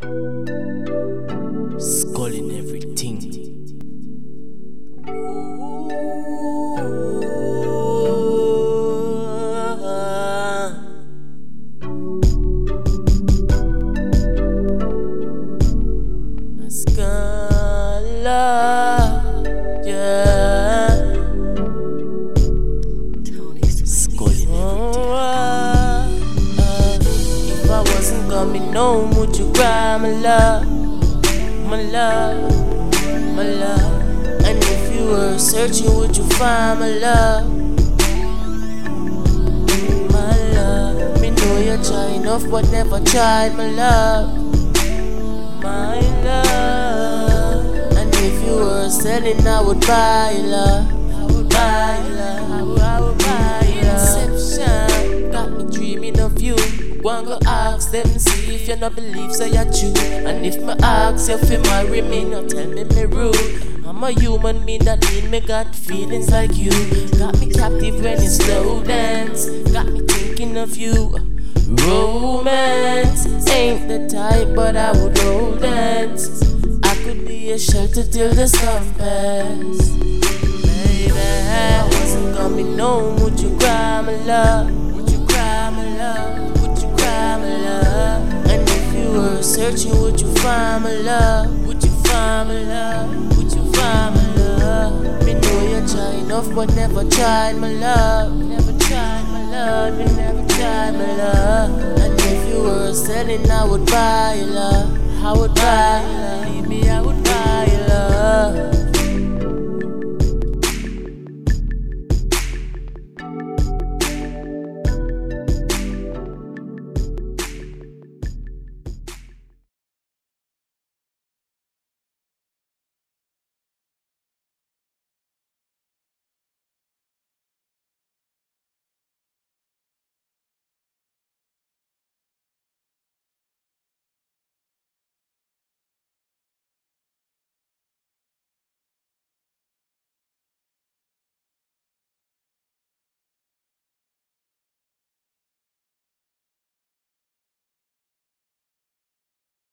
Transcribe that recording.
Skull in everything. Scala, I wasn't would you cry, my love? My love, my love. And if you were searching, would you find my love? My love. Me know you try enough, but never tried, my love. My love. And if you were selling, I would buy your love. One go ask them, see if you not believe so you're true. And if me ask you you marry me, no tell me me rude. I'm a human, mean that mean me got feelings like you. Got me captive when you slow dance. Got me thinking of you. Romance ain't the type, but I would roll dance. I could be a shelter till the sun pass. Baby, I wasn't coming home. Would you cry, my love? searching, would you find my love? Would you find my love? Would you find my love? Me know you try enough, but never tried my love. Never tried my love, You never tried my love. And if you were selling, I would buy your love. I would buy your love.